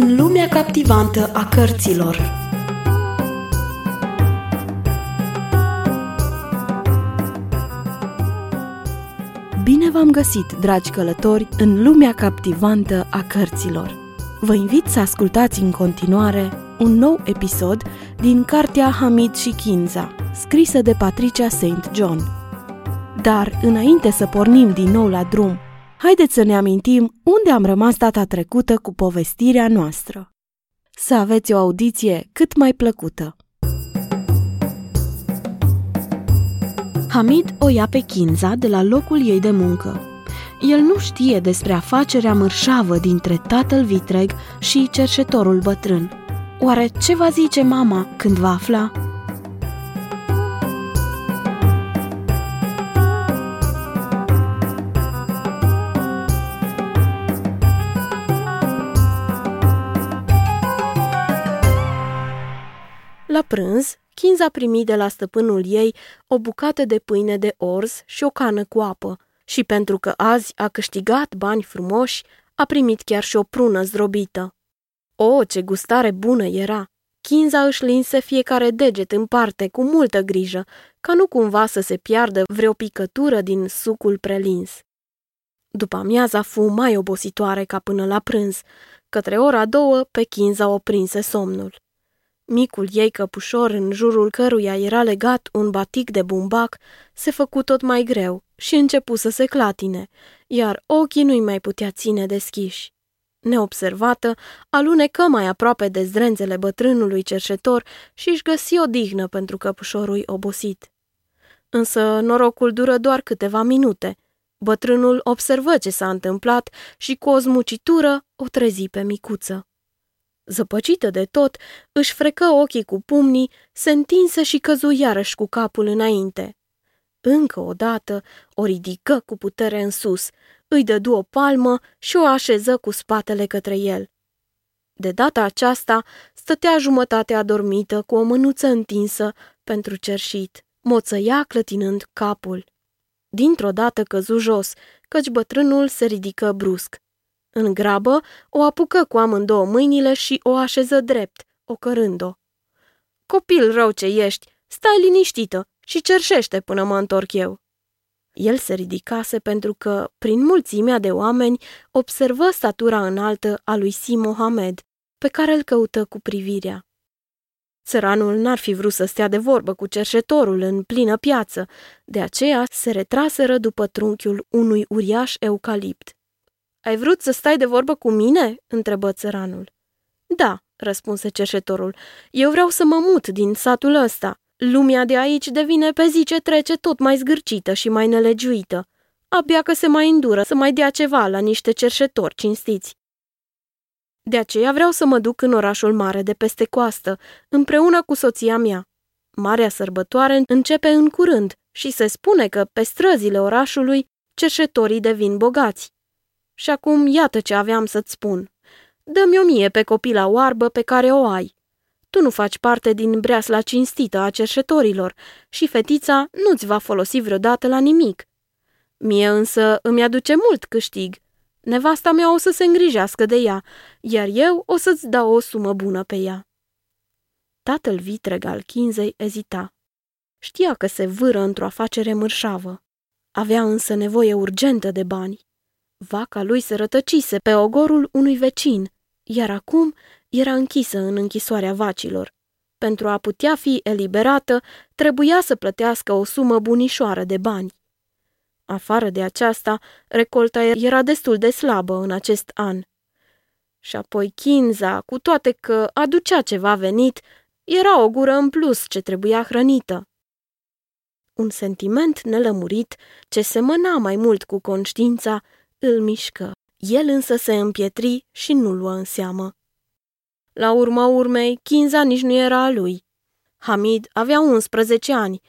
În lumea captivantă a cărților Bine v-am găsit, dragi călători, în lumea captivantă a cărților. Vă invit să ascultați în continuare un nou episod din cartea Hamid și Kinza, scrisă de Patricia St. John. Dar, înainte să pornim din nou la drum, haideți să ne amintim unde am rămas data trecută cu povestirea noastră. Să aveți o audiție cât mai plăcută. Hamid o ia pe Kinza de la locul ei de muncă. El nu știe despre afacerea mărșavă dintre tatăl vitreg și cerșetorul bătrân. Oare ce va zice mama când va afla? La prânz, Kinza primi de la stăpânul ei o bucată de pâine de orz și o cană cu apă și pentru că azi a câștigat bani frumoși, a primit chiar și o prună zdrobită. O, ce gustare bună era! Kinza își linse fiecare deget în parte cu multă grijă, ca nu cumva să se piardă vreo picătură din sucul prelins. După amiaza fu mai obositoare ca până la prânz. Către ora două, pe Kinza o prinse somnul. Micul ei căpușor, în jurul căruia era legat un batic de bumbac, se făcu tot mai greu și începu să se clatine, iar ochii nu-i mai putea ține deschiși. Neobservată, alunecă mai aproape de zdrențele bătrânului cerșetor și își găsi o dignă pentru căpușorul obosit. Însă norocul dură doar câteva minute. Bătrânul observă ce s-a întâmplat și cu o zmucitură o trezi pe micuță. Zăpăcită de tot, își frecă ochii cu pumnii, se întinse și căzu iarăși cu capul înainte. Încă o dată o ridică cu putere în sus, îi dădu o palmă și o așeză cu spatele către el. De data aceasta stătea jumătate adormită cu o mânuță întinsă pentru cerșit, moțăia clătinând capul. Dintr-o dată căzu jos, căci bătrânul se ridică brusc. În grabă, o apucă cu amândouă mâinile și o așeză drept, ocărând-o. Copil rău ce ești, stai liniștită și cerșește până mă întorc eu. El se ridicase pentru că, prin mulțimea de oameni, observă statura înaltă a lui Si Mohamed, pe care îl căută cu privirea. Țăranul n-ar fi vrut să stea de vorbă cu cerșetorul în plină piață, de aceea se retraseră după trunchiul unui uriaș eucalipt. Ai vrut să stai de vorbă cu mine?" întrebă țăranul. Da," răspunse cerșetorul, eu vreau să mă mut din satul ăsta. Lumea de aici devine pe zi ce trece tot mai zgârcită și mai nelegiuită. Abia că se mai îndură să mai dea ceva la niște cerșetori cinstiți. De aceea vreau să mă duc în orașul mare de peste coastă, împreună cu soția mea. Marea sărbătoare începe în curând și se spune că pe străzile orașului cerșetorii devin bogați. Și acum iată ce aveam să-ți spun. Dă-mi o mie pe copila oarbă pe care o ai. Tu nu faci parte din breasla cinstită a cerșetorilor și fetița nu-ți va folosi vreodată la nimic. Mie însă îmi aduce mult câștig. Nevasta mea o să se îngrijească de ea, iar eu o să-ți dau o sumă bună pe ea. Tatăl vitreg al Chinzei ezita. Știa că se vâră într-o afacere mărșavă. Avea însă nevoie urgentă de bani. Vaca lui se rătăcise pe ogorul unui vecin, iar acum era închisă în închisoarea vacilor. Pentru a putea fi eliberată, trebuia să plătească o sumă bunișoară de bani. Afară de aceasta, recolta era destul de slabă în acest an. Și apoi Kinza, cu toate că aducea ceva venit, era o gură în plus ce trebuia hrănită. Un sentiment nelămurit, ce semăna mai mult cu conștiința, îl mișcă. El însă se împietri și nu luă în seamă. La urma urmei, Kinza nici nu era a lui. Hamid avea 11 ani.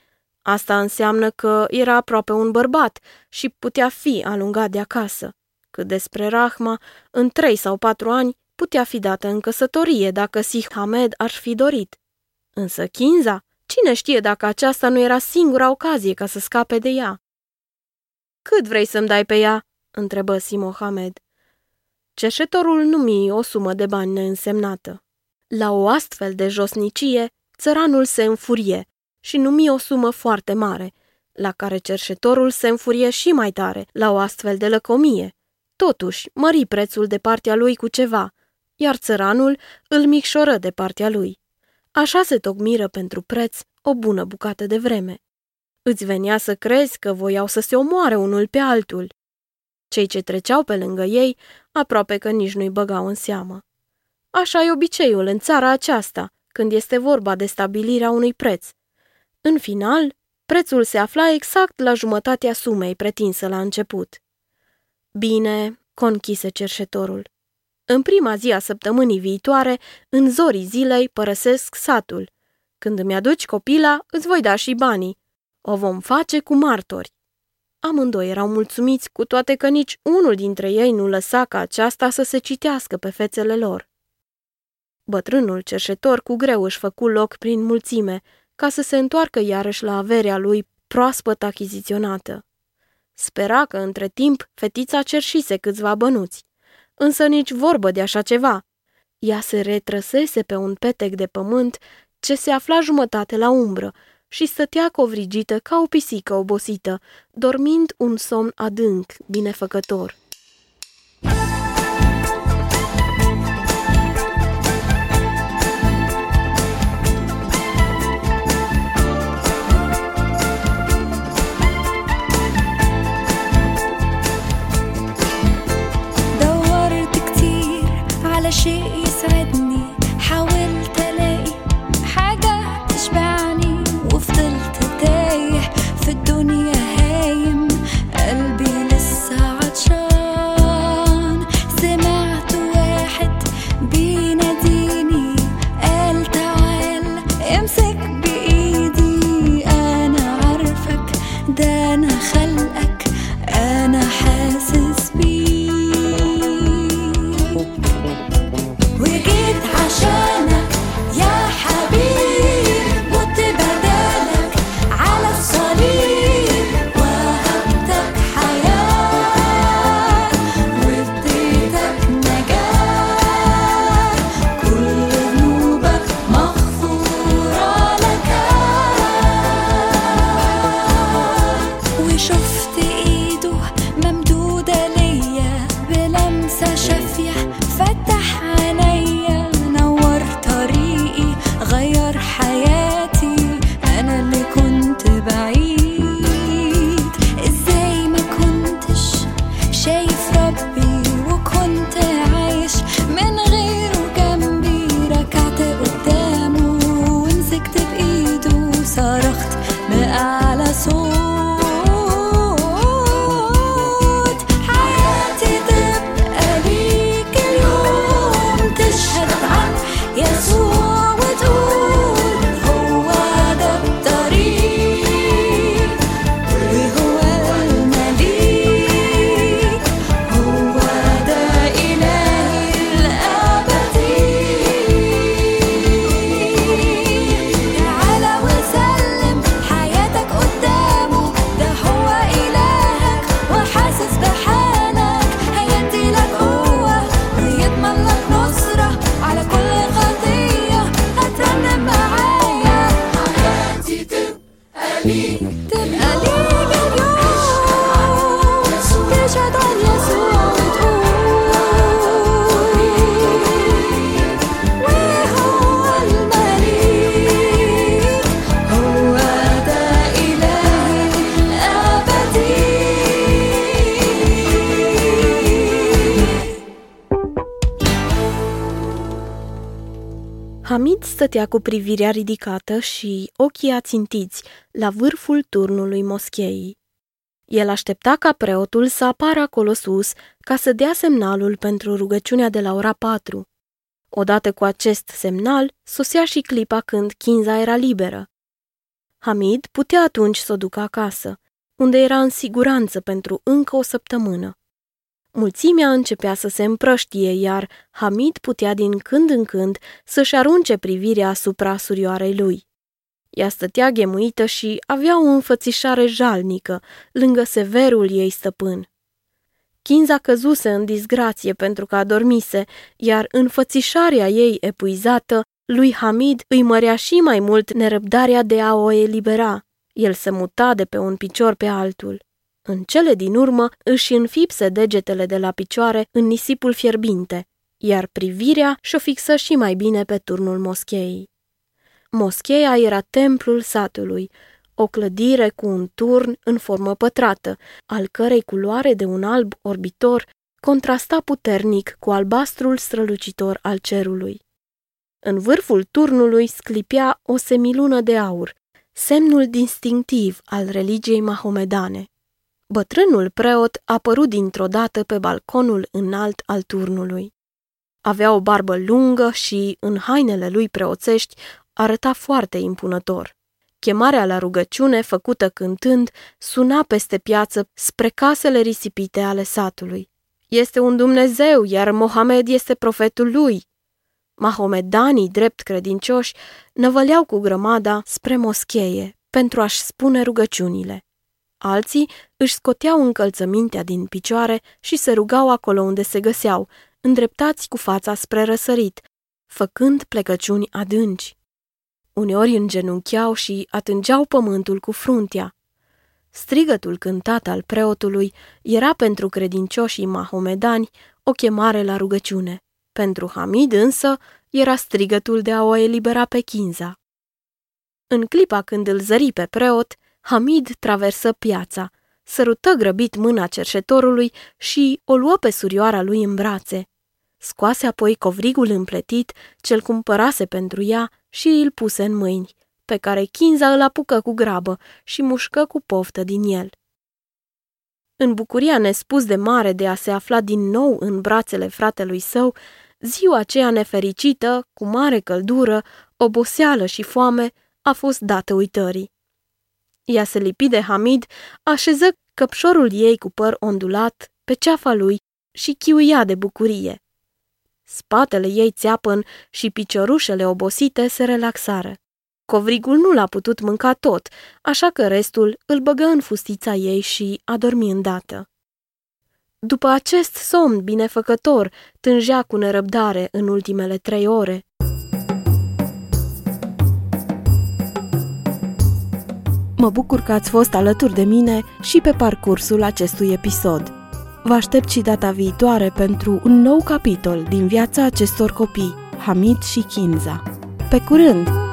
Asta înseamnă că era aproape un bărbat și putea fi alungat de acasă. Cât despre Rahma, în trei sau patru ani putea fi dată în căsătorie dacă Sih Hamed ar fi dorit. Însă Kinza, cine știe dacă aceasta nu era singura ocazie ca să scape de ea? Cât vrei să-mi dai pe ea?" Întrebă Si Mohamed. Cerșetorul numi o sumă de bani neînsemnată. La o astfel de josnicie, țăranul se înfurie și numi o sumă foarte mare, la care cerșetorul se înfurie și mai tare la o astfel de lăcomie. Totuși, mări prețul de partea lui cu ceva, iar țăranul îl micșoră de partea lui. Așa se tocmiră pentru preț o bună bucată de vreme. Îți venea să crezi că voiau să se omoare unul pe altul. Cei ce treceau pe lângă ei aproape că nici nu-i băgau în seamă. Așa e obiceiul în țara aceasta, când este vorba de stabilirea unui preț. În final, prețul se afla exact la jumătatea sumei pretinsă la început. Bine, conchise cerșetorul. În prima zi a săptămânii viitoare, în zorii zilei, părăsesc satul. Când îmi aduci copila, îți voi da și banii. O vom face cu martori. Amândoi erau mulțumiți, cu toate că nici unul dintre ei nu lăsa ca aceasta să se citească pe fețele lor. Bătrânul cerșetor cu greu își făcu loc prin mulțime, ca să se întoarcă iarăși la averea lui proaspăt achiziționată. Spera că între timp fetița cerșise câțiva bănuți, însă nici vorbă de așa ceva. Ea se retrăsese pe un petec de pământ ce se afla jumătate la umbră și stătea covrigită ca o pisică obosită, dormind un somn adânc, binefăcător. Stătea cu privirea ridicată și ochii ațintiți la vârful turnului moscheii. El aștepta ca preotul să apară acolo sus ca să dea semnalul pentru rugăciunea de la ora patru. Odată cu acest semnal, sosea și clipa când Kinza era liberă. Hamid putea atunci să o ducă acasă, unde era în siguranță pentru încă o săptămână. Mulțimea începea să se împrăștie, iar Hamid putea din când în când să-și arunce privirea asupra surioarei lui. Ea stătea ghemuită și avea o înfățișare jalnică lângă severul ei stăpân. Kinza căzuse în disgrație pentru că adormise, iar înfățișarea ei epuizată, lui Hamid îi mărea și mai mult nerăbdarea de a o elibera. El se muta de pe un picior pe altul. În cele din urmă își înfipse degetele de la picioare în nisipul fierbinte, iar privirea și-o fixă și mai bine pe turnul moscheei. Moscheea era templul satului, o clădire cu un turn în formă pătrată, al cărei culoare de un alb orbitor contrasta puternic cu albastrul strălucitor al cerului. În vârful turnului sclipea o semilună de aur, semnul distinctiv al religiei mahomedane. Bătrânul preot a apărut dintr-o dată pe balconul înalt al turnului. Avea o barbă lungă și, în hainele lui preoțești, arăta foarte impunător. Chemarea la rugăciune, făcută cântând, suna peste piață spre casele risipite ale satului. Este un Dumnezeu, iar Mohamed este profetul lui. Mahomedanii, drept credincioși, năvăleau cu grămada spre moscheie pentru a-și spune rugăciunile. Alții își scoteau încălțămintea din picioare și se rugau acolo unde se găseau, îndreptați cu fața spre răsărit, făcând plecăciuni adânci. Uneori îngenuncheau și atângeau pământul cu fruntea. Strigătul cântat al preotului era pentru credincioșii mahomedani o chemare la rugăciune. Pentru Hamid însă era strigătul de a o elibera pe Kinza. În clipa când îl zări pe preot, Hamid traversă piața, sărută grăbit mâna cerșetorului și o luă pe surioara lui în brațe. Scoase apoi covrigul împletit ce-l cumpărase pentru ea și îl puse în mâini, pe care Kinza îl apucă cu grabă și mușcă cu poftă din el. În bucuria nespus de mare de a se afla din nou în brațele fratelui său, ziua aceea nefericită, cu mare căldură, oboseală și foame, a fost dată uitării. Ea se lipi de Hamid, așeză căpșorul ei cu păr ondulat pe ceafa lui și chiuia de bucurie. Spatele ei țeapăn și piciorușele obosite se relaxară. Covrigul nu l-a putut mânca tot, așa că restul îl băgă în fustița ei și a dormi îndată. După acest somn binefăcător, tângea cu nerăbdare în ultimele trei ore. Mă bucur că ați fost alături de mine și pe parcursul acestui episod. Vă aștept și data viitoare pentru un nou capitol din viața acestor copii, Hamid și Kinza. Pe curând!